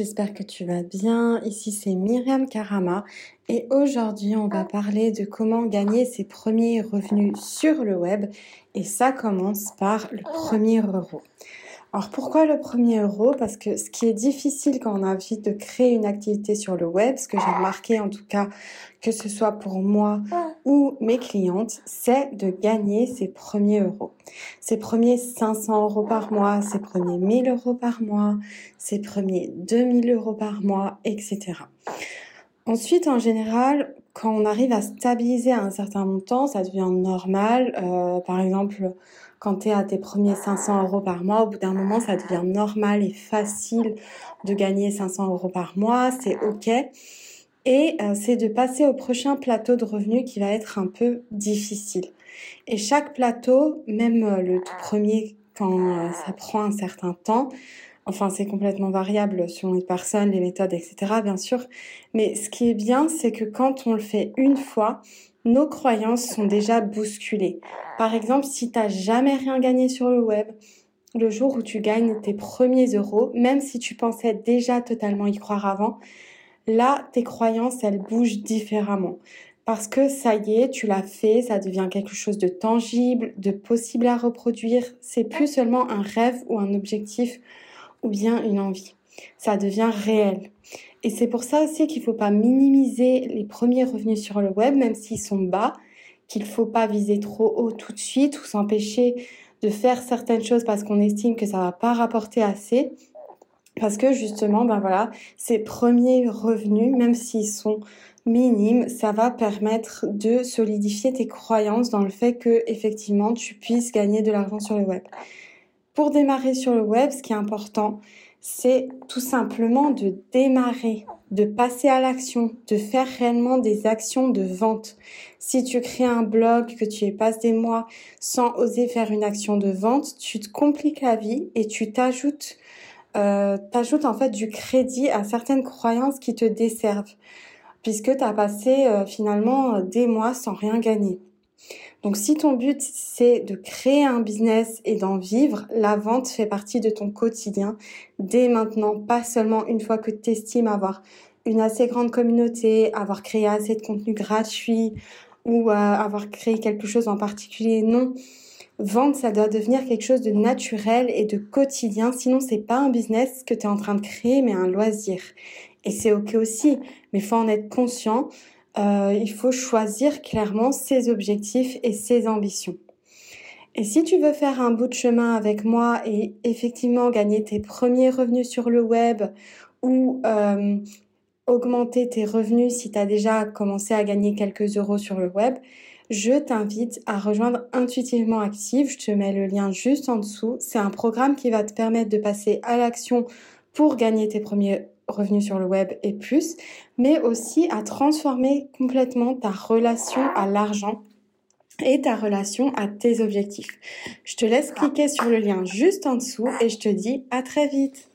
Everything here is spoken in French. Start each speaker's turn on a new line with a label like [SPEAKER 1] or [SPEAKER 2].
[SPEAKER 1] j'espère que tu vas bien. Ici c'est Myriam Karama et aujourd'hui on va parler de comment gagner ses premiers revenus sur le web et ça commence par le premier euro. Alors pourquoi le premier euro? Parce que ce qui est difficile quand on a envie de créer une activité sur le web, ce que j'ai remarqué en tout cas, que ce soit pour moi ou mes clientes, c'est de gagner ses premiers euros. Ses premiers 500 euros par mois, ses premiers 1000 euros par mois, ses premiers 2000 euros par mois, etc. Ensuite, en général, quand on arrive à stabiliser à un certain montant, ça devient normal. Euh, par exemple, quand tu es à tes premiers 500 euros par mois, au bout d'un moment, ça devient normal et facile de gagner 500 euros par mois, c'est OK. Et euh, c'est de passer au prochain plateau de revenus qui va être un peu difficile. Et chaque plateau, même euh, le tout premier, quand ça prend un certain temps, enfin c'est complètement variable selon les personnes, les méthodes, etc. bien sûr. Mais ce qui est bien, c'est que quand on le fait une fois, nos croyances sont déjà bousculées. Par exemple, si tu n'as jamais rien gagné sur le web, le jour où tu gagnes tes premiers euros, même si tu pensais déjà totalement y croire avant, là, tes croyances, elles bougent différemment. Parce que ça y est, tu l'as fait, ça devient quelque chose de tangible, de possible à reproduire. C'est plus seulement un rêve ou un objectif ou bien une envie. Ça devient réel. Et c'est pour ça aussi qu'il ne faut pas minimiser les premiers revenus sur le web, même s'ils sont bas, qu'il ne faut pas viser trop haut tout de suite ou s'empêcher de faire certaines choses parce qu'on estime que ça va pas rapporter assez. Parce que justement, ben voilà, ces premiers revenus, même s'ils sont minimes, ça va permettre de solidifier tes croyances dans le fait que effectivement tu puisses gagner de l'argent sur le web. Pour démarrer sur le web, ce qui est important, c'est tout simplement de démarrer, de passer à l'action, de faire réellement des actions de vente. Si tu crées un blog, que tu y passes des mois sans oser faire une action de vente, tu te compliques la vie et tu t'ajoutes, euh, t'ajoutes en fait du crédit à certaines croyances qui te desservent, puisque tu as passé euh, finalement des mois sans rien gagner. Donc si ton but c'est de créer un business et d'en vivre, la vente fait partie de ton quotidien dès maintenant, pas seulement une fois que tu estimes avoir une assez grande communauté, avoir créé assez de contenu gratuit ou euh, avoir créé quelque chose en particulier. Non, vendre ça doit devenir quelque chose de naturel et de quotidien, sinon c'est pas un business que tu es en train de créer mais un loisir. Et c'est OK aussi, mais il faut en être conscient euh, il faut choisir clairement ses objectifs et ses ambitions. Et si tu veux faire un bout de chemin avec moi et effectivement gagner tes premiers revenus sur le web ou euh, augmenter tes revenus si tu as déjà commencé à gagner quelques euros sur le web, je t'invite à rejoindre Intuitivement Active. Je te mets le lien juste en dessous. C'est un programme qui va te permettre de passer à l'action pour gagner tes premiers revenus sur le web et plus, mais aussi à transformer complètement ta relation à l'argent et ta relation à tes objectifs. Je te laisse cliquer sur le lien juste en dessous et je te dis à très vite.